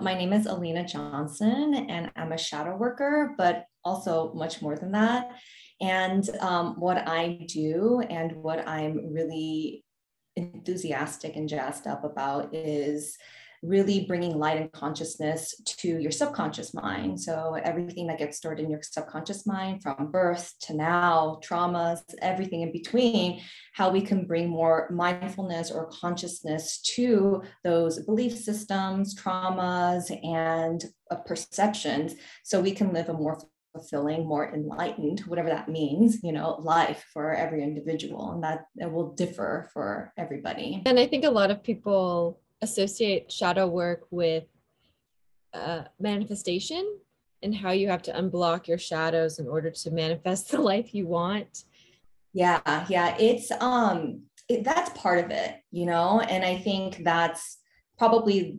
My name is Ellina Johnson, and I'm a shadow worker, but also much more than that. And um, what I do and what I'm really enthusiastic and jazzed up about is really bringing light and consciousness to your subconscious mind. So, everything that gets stored in your subconscious mind from birth to now, traumas, everything in between, how we can bring more mindfulness or consciousness to those belief systems, traumas, and uh, perceptions so we can live a more fulfilling, more enlightened, whatever that means, you know, life for every individual. And that it will differ for everybody. And I think a lot of people associate shadow work with uh, manifestation and how you have to unblock your shadows in order to manifest the life you want. Yeah, yeah, it's um it, that's part of it, you know, and I think that's probably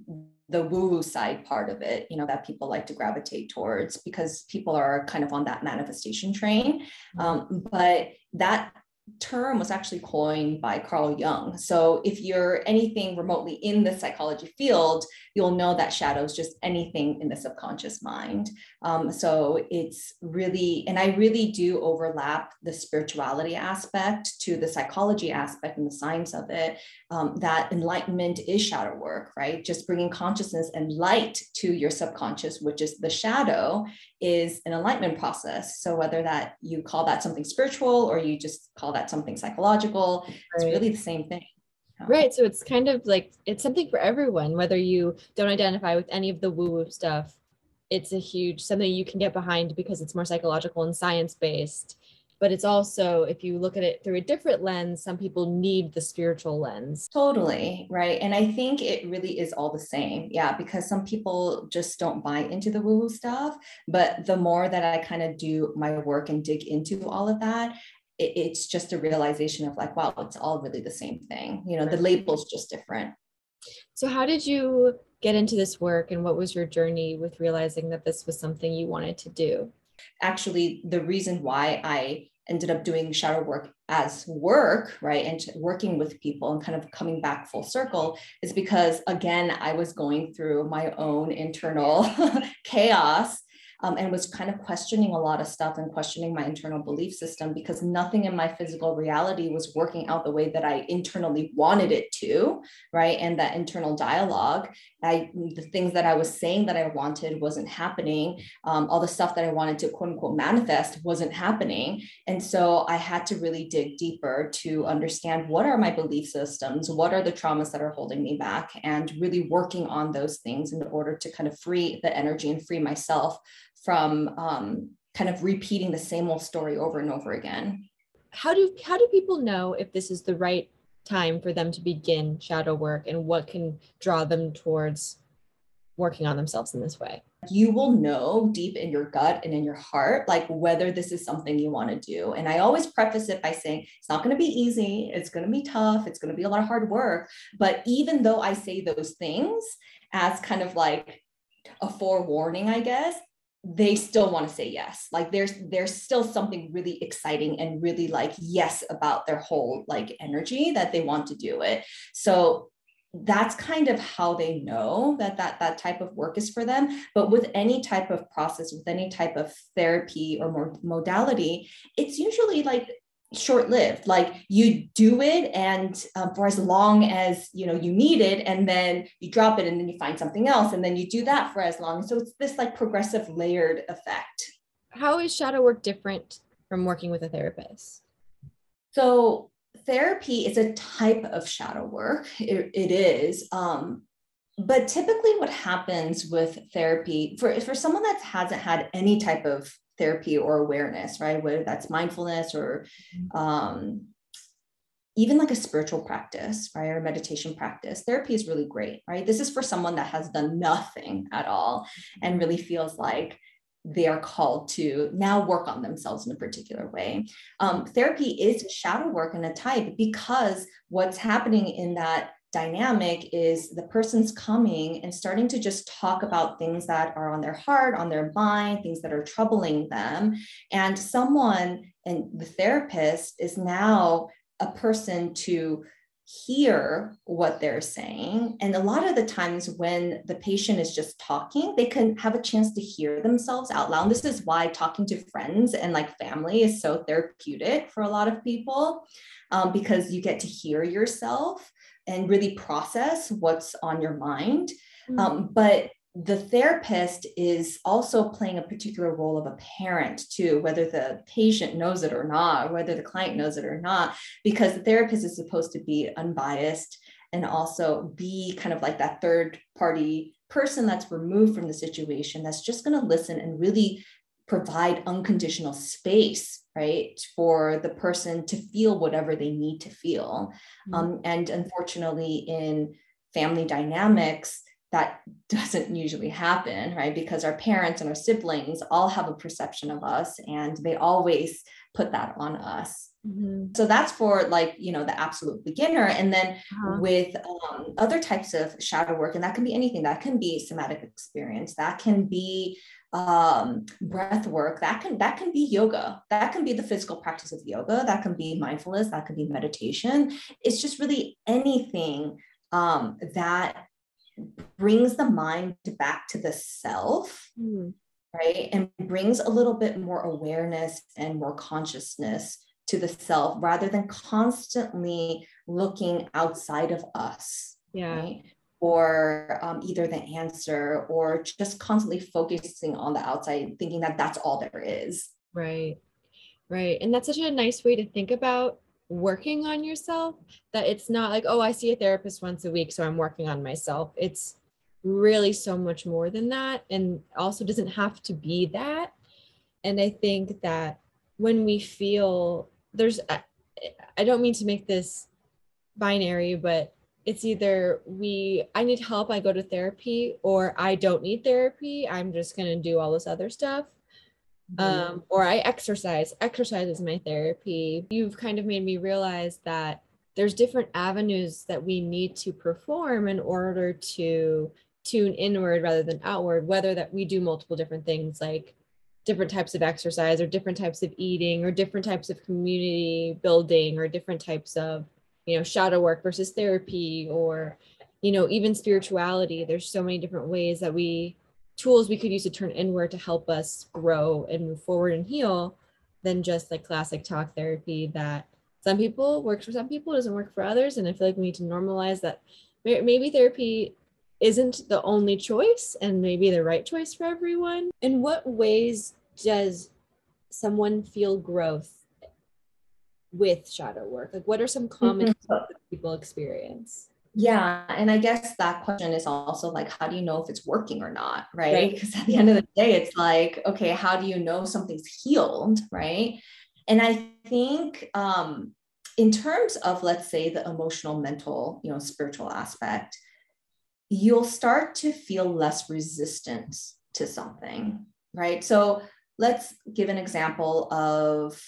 the woo-woo side part of it, you know, that people like to gravitate towards because people are kind of on that manifestation train. Mm-hmm. Um, but that term was actually coined by Carl Jung. So if you're anything remotely in the psychology field, you'll know that shadow is just anything in the subconscious mind. Um, so it's really, and I really do overlap the spirituality aspect to the psychology aspect and the science of it. Um, that enlightenment is shadow work, right? Just bringing consciousness and light to your subconscious, which is the shadow, is an enlightenment process. So whether that you call that something spiritual or you just call that something psychological, right. it's really the same thing. Right. So it's kind of like it's something for everyone, whether you don't identify with any of the woo woo stuff. It's a huge something you can get behind because it's more psychological and science based. But it's also, if you look at it through a different lens, some people need the spiritual lens. Totally. Right. And I think it really is all the same. Yeah. Because some people just don't buy into the woo woo stuff. But the more that I kind of do my work and dig into all of that, it, it's just a realization of like, wow, it's all really the same thing. You know, the label's just different. So, how did you get into this work and what was your journey with realizing that this was something you wanted to do? Actually, the reason why I ended up doing shadow work as work, right, and working with people and kind of coming back full circle is because, again, I was going through my own internal chaos um, and was kind of questioning a lot of stuff and questioning my internal belief system because nothing in my physical reality was working out the way that I internally wanted it to, right? And that internal dialogue, I the things that I was saying that I wanted wasn't happening. Um, all the stuff that I wanted to quote unquote manifest wasn't happening. And so I had to really dig deeper to understand what are my belief systems, what are the traumas that are holding me back, and really working on those things in order to kind of free the energy and free myself from um, kind of repeating the same old story over and over again. How do how do people know if this is the right time for them to begin shadow work and what can draw them towards working on themselves in this way? You will know deep in your gut and in your heart, like whether this is something you want to do. And I always preface it by saying it's not going to be easy, it's going to be tough, it's going to be a lot of hard work. But even though I say those things as kind of like a forewarning, I guess, they still want to say yes. Like there's there's still something really exciting and really like yes about their whole like energy that they want to do it. So that's kind of how they know that that that type of work is for them. But with any type of process with any type of therapy or more modality it's usually like short lived like you do it and um, for as long as you know you need it and then you drop it and then you find something else and then you do that for as long. So it's this like progressive layered effect. How is shadow work different from working with a therapist? So therapy is a type of shadow work. It, it is um, but typically what happens with therapy for, for someone that hasn't had any type of therapy or awareness, right? Whether that's mindfulness or mm-hmm. um, even like a spiritual practice, right? Or meditation practice. Therapy is really great, right? This is for someone that has done nothing at all and really feels like they are called to now work on themselves in a particular way. Um, therapy is shadow work in a type because what's happening in that dynamic is the person's coming and starting to just talk about things that are on their heart, on their mind, things that are troubling them. And someone, and the therapist is now a person to hear what they're saying. And a lot of the times when the patient is just talking, they can have a chance to hear themselves out loud. And this is why talking to friends and like family is so therapeutic for a lot of people um, because you get to hear yourself and really process what's on your mind. Mm-hmm. Um, but the therapist is also playing a particular role of a parent too, whether the patient knows it or not, whether the client knows it or not, because the therapist is supposed to be unbiased and also be kind of like that third party person that's removed from the situation that's just going to listen and really provide unconditional space right for the person to feel whatever they need to feel mm-hmm. um, and unfortunately in family dynamics that doesn't usually happen, right? Because our parents and our siblings all have a perception of us and they always put that on us. Mm-hmm. So that's for like, you know, the absolute beginner. And then uh-huh. with um, other types of shadow work, and that can be anything, that can be somatic experience, that can be um breath work that can that can be yoga that can be the physical practice of yoga that can be mindfulness that can be meditation it's just really anything um that brings the mind back to the self, mm. Right? And brings a little bit more awareness and more consciousness to the self rather than constantly looking outside of us. Yeah. Right? Or um, either the answer or just constantly focusing on the outside, thinking that that's all there is. Right. Right. And that's such a nice way to think about working on yourself that it's not like oh i see a therapist once a week so i'm working on myself it's really so much more than that and also doesn't have to be that and i think that when we feel there's i don't mean to make this binary but it's either we i need help i go to therapy or i don't need therapy i'm just going to do all this other stuff Mm-hmm. um, or I exercise. Exercise is my therapy. You've kind of made me realize that there's different avenues that we need to perform in order to tune inward rather than outward, whether that we do multiple different things like different types of exercise or different types of eating or different types of community building or different types of, you know, shadow work versus therapy or, you know, even spirituality. There's so many different ways that we tools we could use to turn inward to help us grow and move forward and heal than just like classic talk therapy that some people works for some people doesn't work for others and i feel like we need to normalize that maybe therapy isn't the only choice and maybe the right choice for everyone in what ways does someone feel growth with shadow work like what are some common mm-hmm. people experience yeah. And I guess that question is also like, how do you know if it's working or not? Right. Because right. at the end of the day, it's like, okay, how do you know something's healed? Right. And I think um, in terms of, let's say, the emotional, mental, you know, spiritual aspect, you'll start to feel less resistance to something. Right. So let's give an example of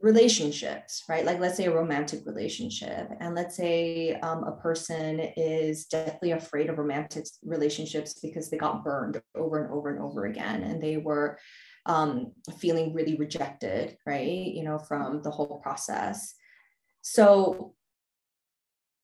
relationships, right? Like, let's say a romantic relationship, and let's say um, a person is deathly afraid of romantic relationships because they got burned over and over and over again, and they were um, feeling really rejected, right? You know, from the whole process. So,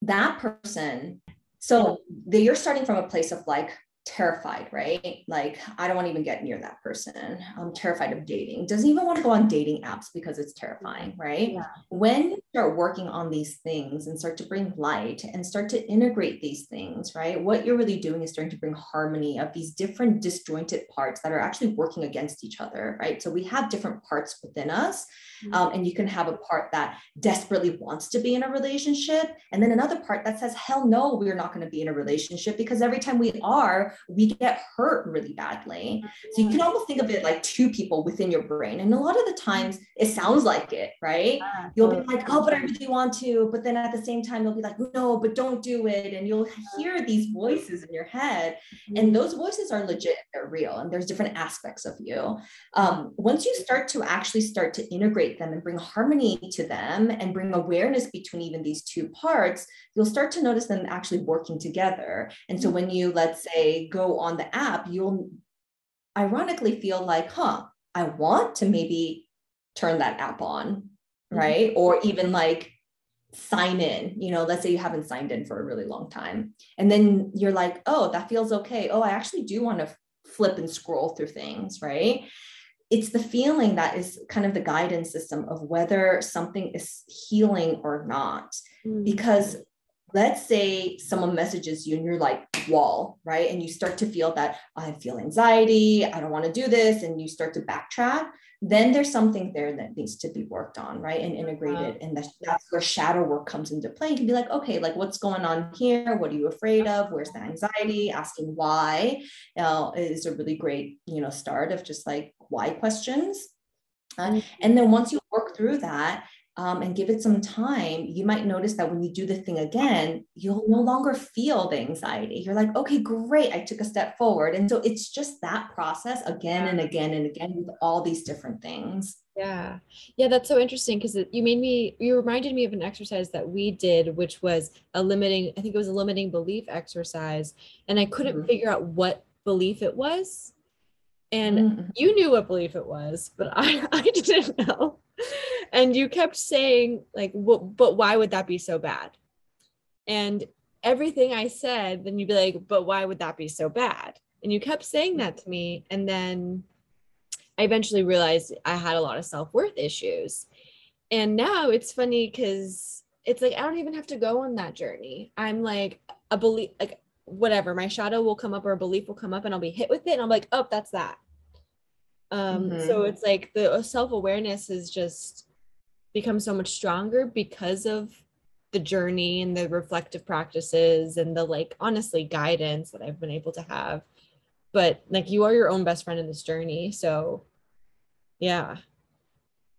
that person, so you're starting from a place of like, terrified, right? Like, I don't want to even get near that person. I'm terrified of dating. Doesn't even want to go on dating apps because it's terrifying, right? Yeah. When you start working on these things and start to bring light and start to integrate these things, right? What you're really doing is starting to bring harmony of these different disjointed parts that are actually working against each other, right? So we have different parts within us. Mm-hmm. Um, and you can have a part that desperately wants to be in a relationship, and then another part that says, hell no, we're not going to be in a relationship because every time we are, we get hurt really badly. So you can almost think of it like two people within your brain. And a lot of the times it sounds like it, right? You'll be like, oh, but I really want to. But then at the same time, you'll be like, no, but don't do it. And you'll hear these voices in your head. And mm-hmm. those voices are legit, they're real. And there's different aspects of you. Um, once you start to actually start to integrate them and bring harmony to them and bring awareness between even these two parts, you'll start to notice them actually working together. And so when you, let's say, go on the app, you'll ironically feel like, huh, I want to maybe turn that app on, mm-hmm. right? Mm-hmm. Or even like sign in you know let's say you haven't signed in for a really long time and then you're like oh that feels okay oh i actually do want to flip and scroll through things right it's the feeling that is kind of the guidance system of whether something is healing or not mm-hmm. because let's say someone messages you and you're like wall right? And you start to feel that i feel anxiety i don't want to do this and you start to backtrack then there's something there that needs to be worked on right and integrated. And that's, that's where shadow work comes into play. You can be like okay like what's going on here? What are you afraid of? Where's the anxiety? Asking why uh, is a really great you know start of just like why questions. Uh, and then once you work through that um, and give it some time, you might notice that when you do the thing again, you'll no longer feel the anxiety. You're like, okay, great, I took a step forward. And so it's just that process again and again and again with all these different things. Yeah. Yeah, that's so interesting because you made me, you reminded me of an exercise that we did, which was a limiting, I think it was a limiting belief exercise. And I couldn't mm-hmm. figure out what belief it was. And mm-hmm. you knew what belief it was, but I, I didn't know and you kept saying like well, but why would that be so bad? And everything i said then you'd be like but why would that be so bad? And you kept saying that to me. And then i eventually realized i had a lot of self-worth issues. And now it's funny because it's like i don't even have to go on that journey. I'm like a belief like whatever my shadow will come up or a belief will come up and i'll be hit with it and i'm like oh that's that. Um mm-hmm. so it's like the self-awareness is just become so much stronger because of the journey and the reflective practices and the like honestly guidance that I've been able to have. But like you are your own best friend in this journey. So yeah.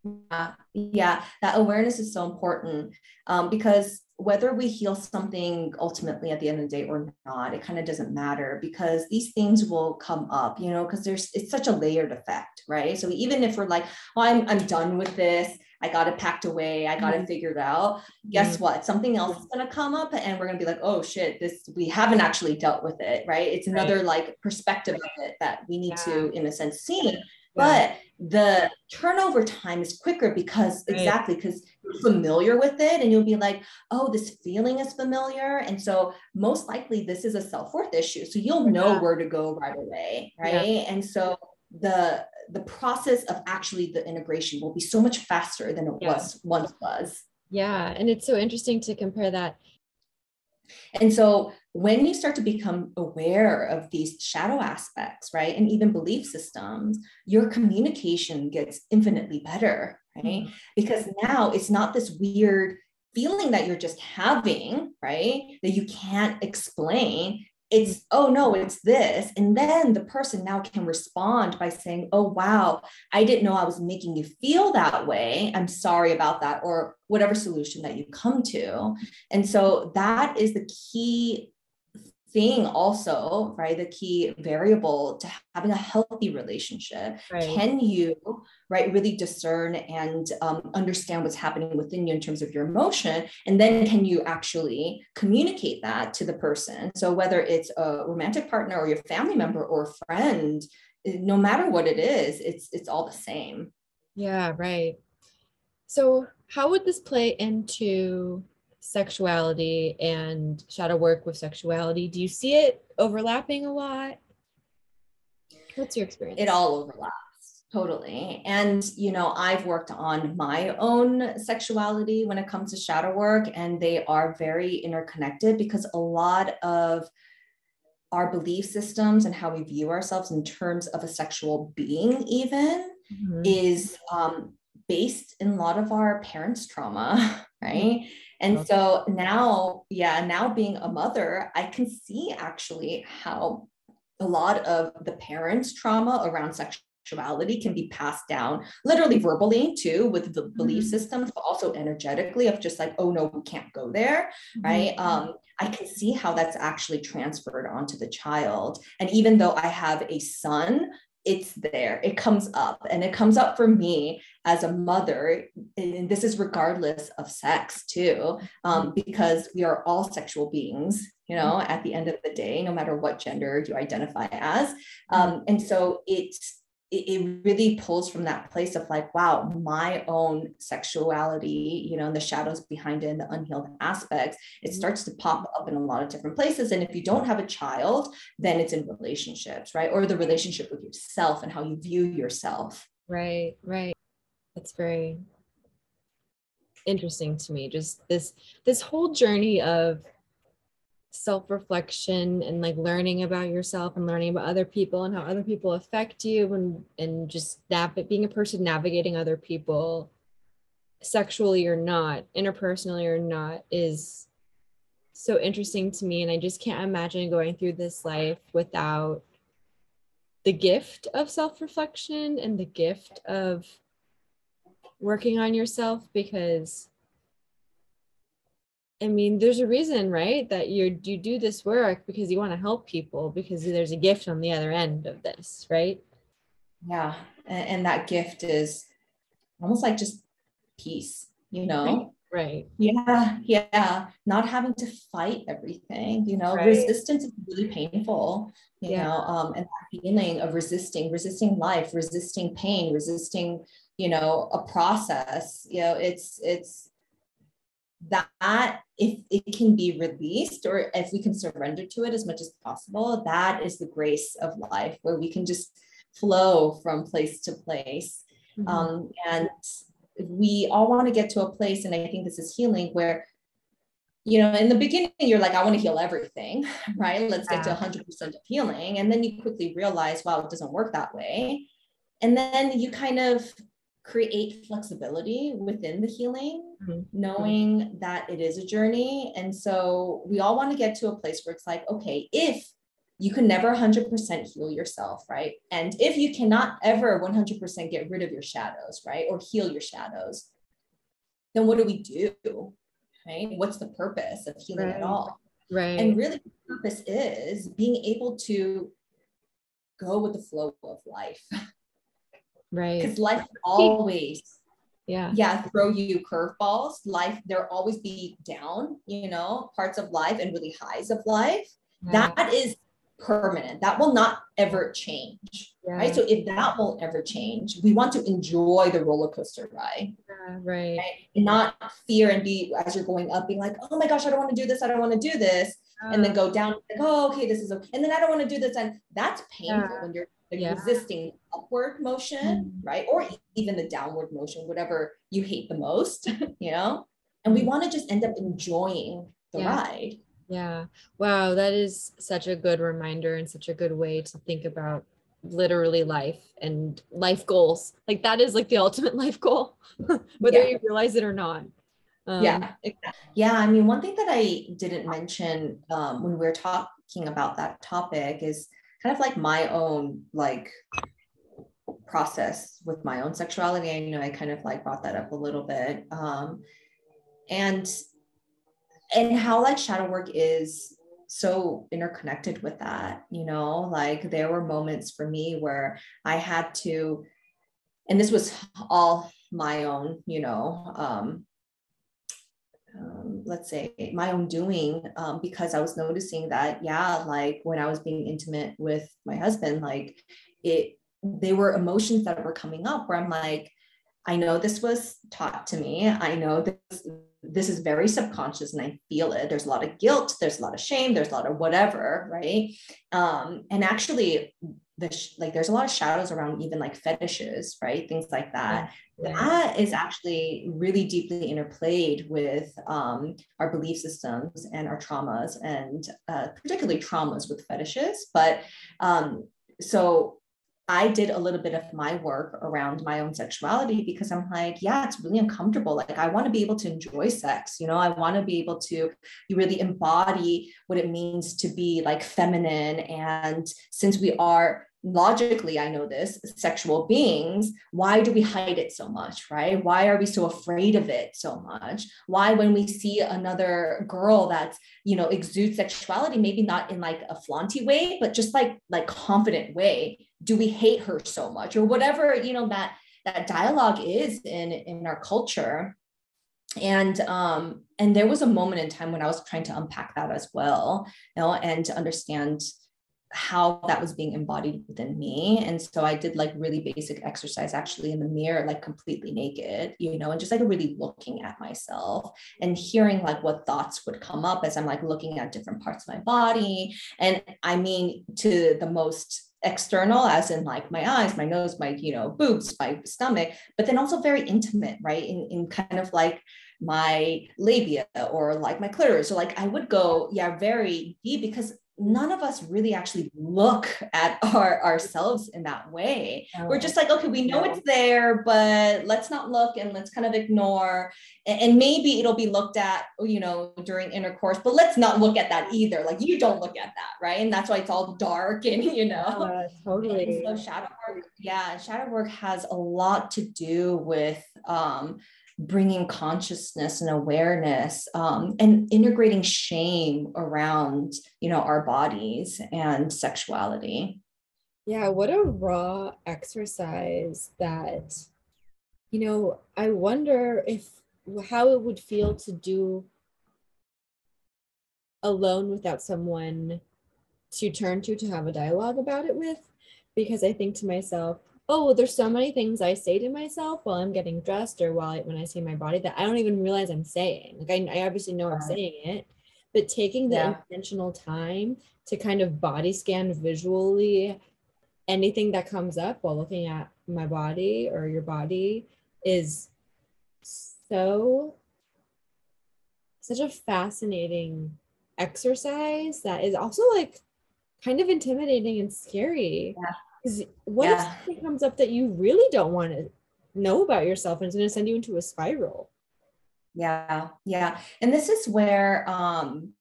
Yeah, yeah, that awareness is so important um, because whether we heal something ultimately at the end of the day or not, it kind of doesn't matter because these things will come up, you know, because there's it's such a layered effect, right? So even if we're like, oh, I'm I'm done with this, I got it packed away. I got mm-hmm. it figured out. Guess mm-hmm. what? Something else is going to come up and we're going to be like, oh shit, this, we haven't actually dealt with it. Right. It's another like perspective of it that we need yeah. to, in a sense, see. Yeah. But the turnover time is quicker because right. exactly because you're familiar with it and you'll be like, oh, this feeling is familiar. And so most likely this is a self-worth issue. So you'll know yeah. where to go right away. Right. And so the the process of actually the integration will be so much faster than it yeah. was once was. Yeah, and it's so interesting to compare that. And so when you start to become aware of these shadow aspects, right, and even belief systems, your communication gets infinitely better, right? Mm-hmm. Because now it's not this weird feeling that you're just having, right? That you can't explain it's oh no it's this. And then the person now can respond by saying oh wow i didn't know i was making you feel that way. I'm sorry about that or whatever solution that you come to. And so that is the key thing also right the key variable to having a healthy relationship. Right. can you right really discern and um, understand what's happening within you in terms of your emotion? And then can you actually communicate that to the person? So whether it's a romantic partner or your family member or a friend no matter what it is it's it's all the same. Yeah right. So how would this play into sexuality and shadow work with sexuality. Do you see it overlapping a lot? What's your experience? It all overlaps totally and you know i've worked on my own sexuality when it comes to shadow work and they are very interconnected because a lot of our belief systems and how we view ourselves in terms of a sexual being even mm-hmm. is um, based in a lot of our parents trauma right and okay. so now, yeah, now being a mother, I can see actually how a lot of the parents' trauma around sexuality can be passed down literally verbally too with the belief mm-hmm. systems but also energetically of just like oh no we can't go there mm-hmm. right um i can see how that's actually transferred onto the child and even though i have a son it's there it comes up and it comes up for me as a mother and this is regardless of sex too um, mm-hmm. because we are all sexual beings you know at the end of the day no matter what gender you identify as mm-hmm. um, and so it's it, really pulls from that place of like, wow, my own sexuality, you know, and the shadows behind it and the unhealed aspects, it mm-hmm. starts to pop up in a lot of different places. And if you don't have a child, then it's in relationships, right? Or the relationship with yourself and how you view yourself. Right, right. That's very interesting to me. Just this this whole journey of self-reflection and like learning about yourself and learning about other people and how other people affect you and and just nav- being a person navigating other people sexually or not interpersonally or not is so interesting to me. And i just can't imagine going through this life without the gift of self-reflection and the gift of working on yourself because I mean, there's a reason, right, that you you do this work because you want to help people because there's a gift on the other end of this, right? Yeah, and, and that gift is almost like just peace, you know. Right. Yeah, yeah. Not having to fight everything, you know. Right. Resistance is really painful, you yeah. know. Um, and that feeling of resisting, resisting life, resisting pain, resisting, you know, a process. You know, it's it's that if it can be released or if we can surrender to it as much as possible that is the grace of life where we can just flow from place to place. Mm-hmm. um, and we all want to get to a place and i think this is healing where you know in the beginning you're like i want to heal everything right? Let's get to 100% of healing. And then you quickly realize wow it doesn't work that way. And then you kind of create flexibility within the healing, mm-hmm. knowing that it is a journey. And so we all want to get to a place where it's like, okay, if you can never 100% heal yourself, right? And if you cannot ever 100% get rid of your shadows, right? Or heal your shadows, then what do we do? Right? What's the purpose of healing right. at all? Right. And really, the purpose is being able to go with the flow of life. Right. Because life always, yeah, yeah, throw you curveballs. Life, there always be down, you know, parts of life and really highs of life. Right. That is permanent. That will not ever change. Yeah. Right. So if that won't ever change, we want to enjoy the roller coaster ride. Yeah, right. right. Not fear and be as you're going up, being like, oh my gosh, I don't want to do this. I don't want to do this. And then go down, like, oh, okay, this is okay. And then I don't want to do this. And that's painful yeah. when you're yeah. resisting upward motion, mm-hmm. right? Or even the downward motion, whatever you hate the most, you know? And we want to just end up enjoying the yeah. ride. Yeah. Wow. That is such a good reminder and such a good way to think about literally life and life goals. Like that is like the ultimate life goal, whether yeah. you realize it or not. Um, yeah. Yeah. I mean, one thing that I didn't mention um, when we are talking about that topic is kind of like my own like process with my own sexuality. I know I kind of like brought that up a little bit. Um, and and how like shadow work is so interconnected with that, you know, like there were moments for me where I had to, and this was all my own, you know, um, um, let's say my own doing um, because i was noticing that yeah like when i was being intimate with my husband like it they were emotions that were coming up where i'm like i know this was taught to me. I know this this is very subconscious and i feel it. There's a lot of guilt. There's a lot of shame. There's a lot of whatever right? Um, and actually the sh- like there's a lot of shadows around even like fetishes right things like that yeah. that is actually really deeply interplayed with um, our belief systems and our traumas and uh, particularly traumas with fetishes but um, so I did a little bit of my work around my own sexuality because I'm like, yeah, it's really uncomfortable. Like, I want to be able to enjoy sex. You know, I want to be able to really embody what it means to be like feminine. And since we are logically, I know this, sexual beings, why do we hide it so much, right? Why are we so afraid of it so much? Why, when we see another girl that's, you know, exudes sexuality, maybe not in like a flaunty way, but just like, like confident way, do we hate her so much or whatever, you know, that, that dialogue is in, in our culture and um and there was a moment in time when i was trying to unpack that as well you know and to understand how that was being embodied within me. And so I did like really basic exercise actually in the mirror, like completely naked, you know, and just like really looking at myself and hearing like what thoughts would come up as I'm like looking at different parts of my body. And I mean, to the most external as in like my eyes my nose my you know boobs my stomach but then also very intimate right in, in kind of like my labia or like my clitoris so like i would go yeah very deep because none of us really actually look at our ourselves in that way. Oh, we're just like okay we know it's there but let's not look and let's kind of ignore. And, and, maybe it'll be looked at you know during intercourse but let's not look at that either. Like you don't look at that right? And that's why it's all dark and you know? Uh, totally. And so shadow work yeah shadow work has a lot to do with um bringing consciousness and awareness um, and integrating shame around you know our bodies and sexuality. Yeah what a raw exercise that you know i wonder if how it would feel to do alone without someone to turn to to have a dialogue about it with because i think to myself oh well, there's so many things i say to myself while i'm getting dressed or while I, when i see my body that i don't even realize i'm saying. Like i, I obviously know i'm saying it but taking the yeah. intentional time to kind of body scan visually anything that comes up while looking at my body or your body is so such a fascinating exercise that is also like kind of intimidating and scary. Yeah what yeah. if something comes up that you really don't want to know about yourself and it's going to send you into a spiral? Yeah, yeah. And this is where um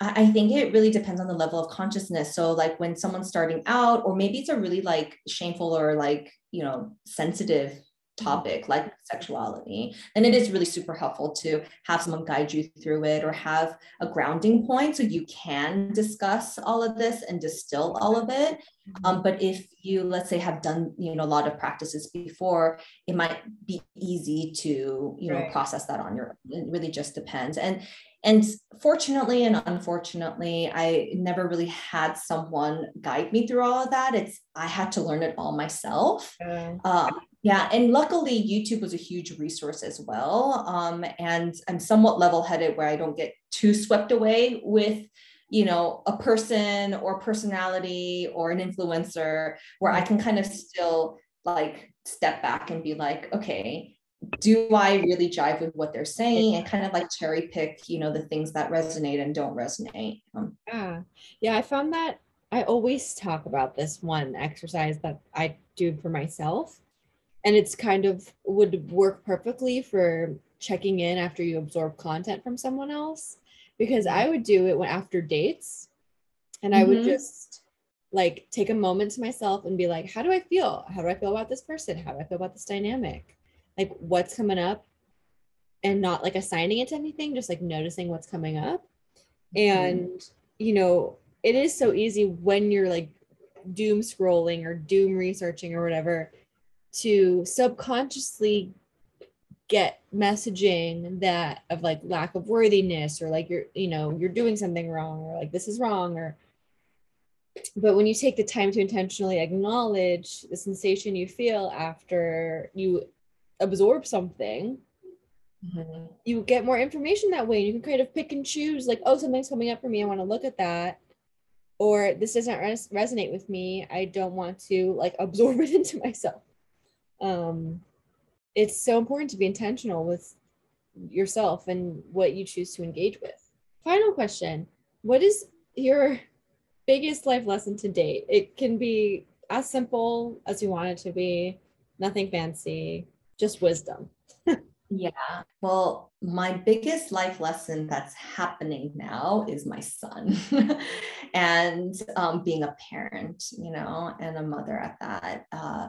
I think it really depends on the level of consciousness. So, like when someone's starting out, or maybe it's a really like shameful or like, you know, sensitive topic like sexuality then it is really super helpful to have someone guide you through it or have a grounding point so you can discuss all of this and distill all of it mm-hmm. um, but if you let's say have done you know a lot of practices before it might be easy to you know right. process that on your own it really just depends and and fortunately and unfortunately i never really had someone guide me through all of that. It's i had to learn it all myself. Um, yeah, and luckily YouTube was a huge resource as well. Um, and I'm somewhat level-headed where I don't get too swept away with, you know, a person or personality or an influencer where I can kind of still like step back and be like, okay, do I really jive with what they're saying and kind of like cherry pick, you know, the things that resonate and don't resonate. Um, yeah. Yeah. I found that I always talk about this one exercise that I do for myself and it's kind of would work perfectly for checking in after you absorb content from someone else because I would do it when after dates and I would mm-hmm. just like take a moment to myself and be like how do I feel how do I feel about this person how do I feel about this dynamic like what's coming up and not like assigning it to anything just like noticing what's coming up mm-hmm. and you know it is so easy when you're like doom scrolling or doom researching or whatever to subconsciously get messaging that of like lack of worthiness or like you're you know you're doing something wrong or like this is wrong or but when you take the time to intentionally acknowledge the sensation you feel after you absorb something mm-hmm. you get more information that way and you can kind of pick and choose like oh something's coming up for me i want to look at that or this doesn't res- resonate with me i don't want to like absorb it into myself um, it's so important to be intentional with yourself and what you choose to engage with. Final question What is your biggest life lesson to date? It can be as simple as you want it to be, nothing fancy, just wisdom. yeah. Well, my biggest life lesson that's happening now is my son and um, being a parent, you know, and a mother at that. Uh,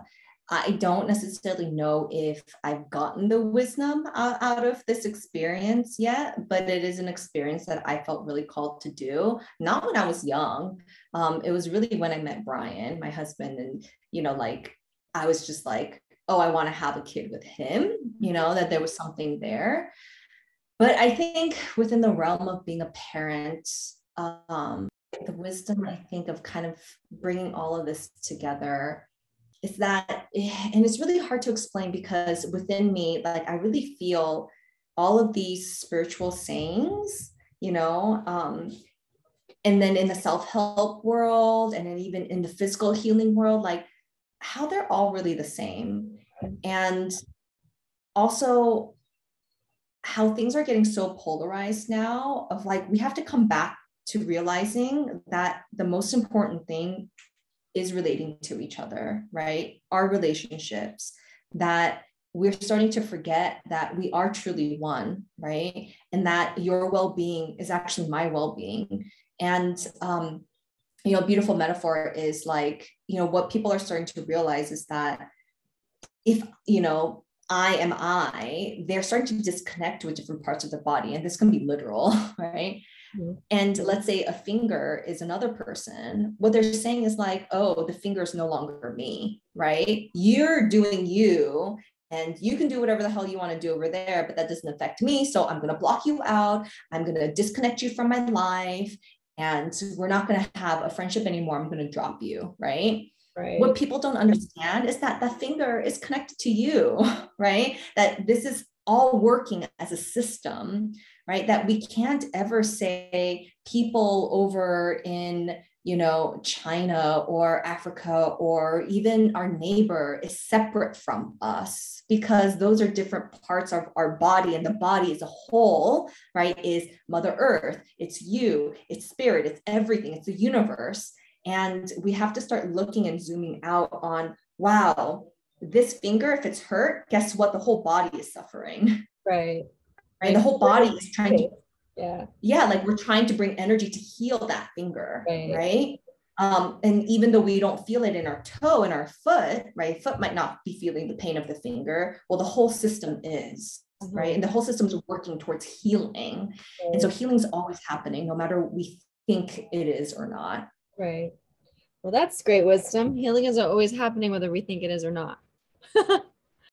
I don't necessarily know if I've gotten the wisdom out, out, of this experience yet, but it is an experience that I felt really called to do. Not when I was young. Um, it was really when I met Brian, my husband, and you know, like I was just like, oh, I want to have a kid with him. You know, that there was something there. But I think within the realm of being a parent, um, the wisdom I think of kind of bringing all of this together is that, and it's really hard to explain because within me, like I really feel all of these spiritual sayings, you know, um, and then in the self-help world and then even in the physical healing world, like how they're all really the same. And also how things are getting so polarized now of like we have to come back to realizing that the most important thing is relating to each other, right? Our relationships, that we're starting to forget that we are truly one, right? And that your well being is actually my well being. And, um, you know, beautiful metaphor is like, you know, what people are starting to realize is that if, you know, I am I, they're starting to disconnect with different parts of the body. And this can be literal, right? Mm-hmm. And let's say a finger is another person. What they're saying is like, oh, the finger is no longer me, right? You're doing you and you can do whatever the hell you want to do over there, but that doesn't affect me. So I'm going to block you out. I'm going to disconnect you from my life. And we're not going to have a friendship anymore. I'm going to drop you, right? Right. What people don't understand is that the finger is connected to you, right? That this is all working as a system, right? That we can't ever say people over in you know, China or Africa or even our neighbor is separate from us because those are different parts of our body and the body as a whole, right? Is Mother Earth, it's you, it's spirit, it's everything, it's the universe. And we have to start looking and zooming out on wow, this finger, if it's hurt, guess what? The whole body is suffering. Right. Right. The whole body is trying to yeah yeah like we're trying to bring energy to heal that finger right, right? Um, and even though we don't feel it in our toe and our foot right foot might not be feeling the pain of the finger well the whole system is mm-hmm. right and the whole system's working towards healing right. and so healing's always happening no matter we think it is or not right. Well that's great wisdom. Healing isn't always happening whether we think it is or not